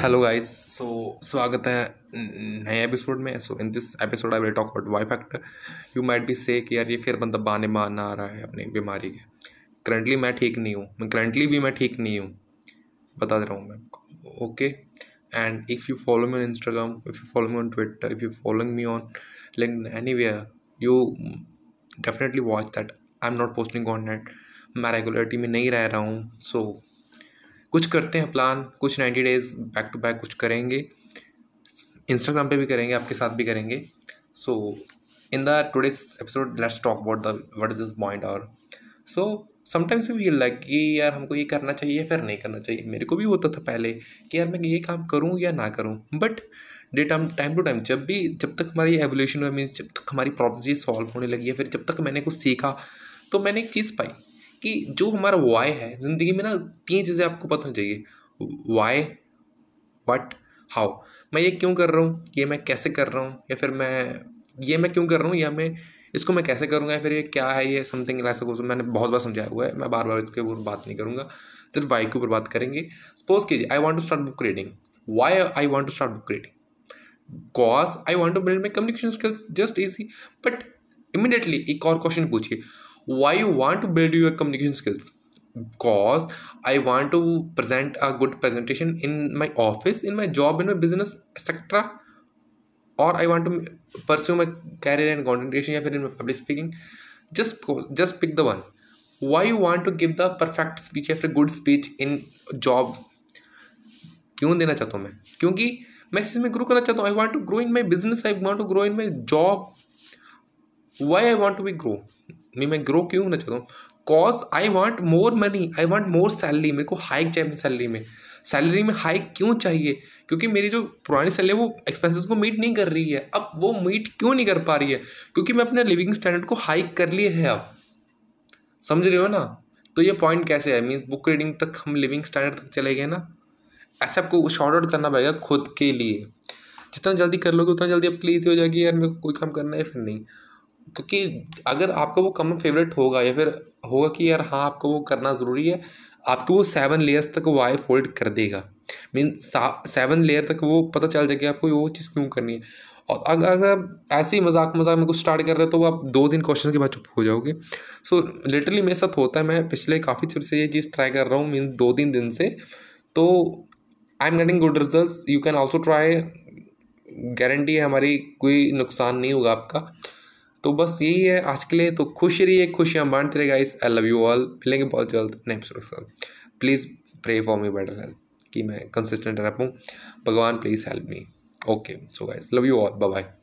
Hello guys so स्वागत है नए एपिसोड में। So in this episode I will talk about Y factor you might be say कि यार ये फिर बंदा बहाने मारना आ रहा है अपनी बीमारी के। करंटली मैं ठीक नहीं हूँ। मैं करंटली भी मैं ठीक नहीं हूँ। बता दे रहा हूँ मैं आपको। Okay and if you follow me on Instagram if you follow me on Twitter if you following me on link anywhere you definitely watch that I am not posting content मैं रेगुलरिटी में नहीं रह रहा हूँ। सो so, कुछ करते हैं plan कुछ ninety days back to back कुछ करेंगे। इंस्टाग्राम पे भी करेंगे, आपके साथ भी करेंगे। So in the today's episode let's talk about the what is this point और सो समटाइम्स वी लाइक कि यार हमको ये करना चाहिए फिर नहीं करना चाहिए। मेरे को भी होता था पहले कि यार मैं ये काम करूँ या ना करूँ। But day time time to time जब भी, जब तक हमारी एवोल्यूशन हुआ मीन्स जब तक हमारी प्रॉब्लम्स ये सॉल्व होने लगी है फिर जब तक मैंने कुछ सीखा तो मैंने एक चीज़ पाई। कि जो हमारा वाई है, ज़िंदगी में ना तीन चीज़ें आपको पता होनी चाहिए। वाई वट हाउ मैं ये क्यों कर रहा हूँ? ये मैं कैसे कर रहा हूँ? या फिर मैं, ये मैं क्यों कर रहा हूँ? या मैं, इसको मैं कैसे करूँगा? या फिर ये क्या है? ये समथिंग ऐसा कुछ मैंने बहुत बार समझाया हुआ है। मैं बार बार इसके ऊपर बात नहीं करूँगा। सिर्फ़ वाई के ऊपर बात करेंगे। सपोज़ कीजिए I want to start book reading why I want to start book reading cause I want to build my communication skills just easy but immediately एक और क्वेश्चन पूछिए। Why you want to build your communication skills because i want to present a good presentation in my office in my job in my business etc or i want to pursue my career in content creation in public speaking just just pick the one why you want to give the perfect speech फिर good speech in job क्यों देना चाहता हूँ मैं क्योंकि मैं इस में ग्रो करना चाहता हूँ I want to grow in my business I want to grow in my job why I want to be grow नहीं, मैं ग्रो क्यों होना चाहता हूँ? Cause I want more money I want more salary मेरे को हाइक चाहिए salary में। सैलरी में हाइक क्यों चाहिए? क्योंकि मेरी जो पुरानी सैलरी है, वो एक्सपेंसेस को मीट नहीं कर रही है। अब वो मीट क्यों नहीं कर पा रही है? क्योंकि मैं अपने लिविंग स्टैंडर्ड को हाइक कर लिए है अब। समझ रहे हो ना? तो ये पॉइंट कैसे है? मीन्स बुक रीडिंग तक हम लिविंग स्टैंडर्ड तक चले गए ना? ऐसे आपको शॉर्ट आउट करना पड़ेगा खुद के लिए। जितना जल्दी कर लोगे, उतना जल्दी आपके लिए ईजी हो जाएगी, यार मेरे को कोई काम करना है, फिर नहीं। क्योंकि अगर आपका वो कम फेवरेट होगा या फिर होगा कि यार हाँ आपको वो करना ज़रूरी है आपको वो सेवन लेयर्स तक वो आई फोल्ड कर देगा। मीन सेवन लेयर तक वो पता चल जाएगा आपको वो चीज़ क्यों करनी है। और अगर अगर ऐसे ही मज़ाक मज़ाक में कुछ स्टार्ट कर रहे हो तो आप दो दिन क्वेश्चन के बाद चुप हो जाओगे। सो so, लिटरली मेरे साथ होता है मैं पिछले काफ़ी चीज़ से ये चीज़ ट्राई कर रहा हूँ मीन दो तीन दिन से। तो I am getting good result you can also try guarantee है हमारी कोई नुकसान नहीं होगा आपका। तो बस यही है, आज के लिए तो खुश रहिए, खुशियाँ बांटते रहे guys I love you all मिलेंगे बहुत जल्द next please pray for me better health कि मैं कंसिस्टेंट रह. पाऊँ भगवान please help me okay so guys love you all bye bye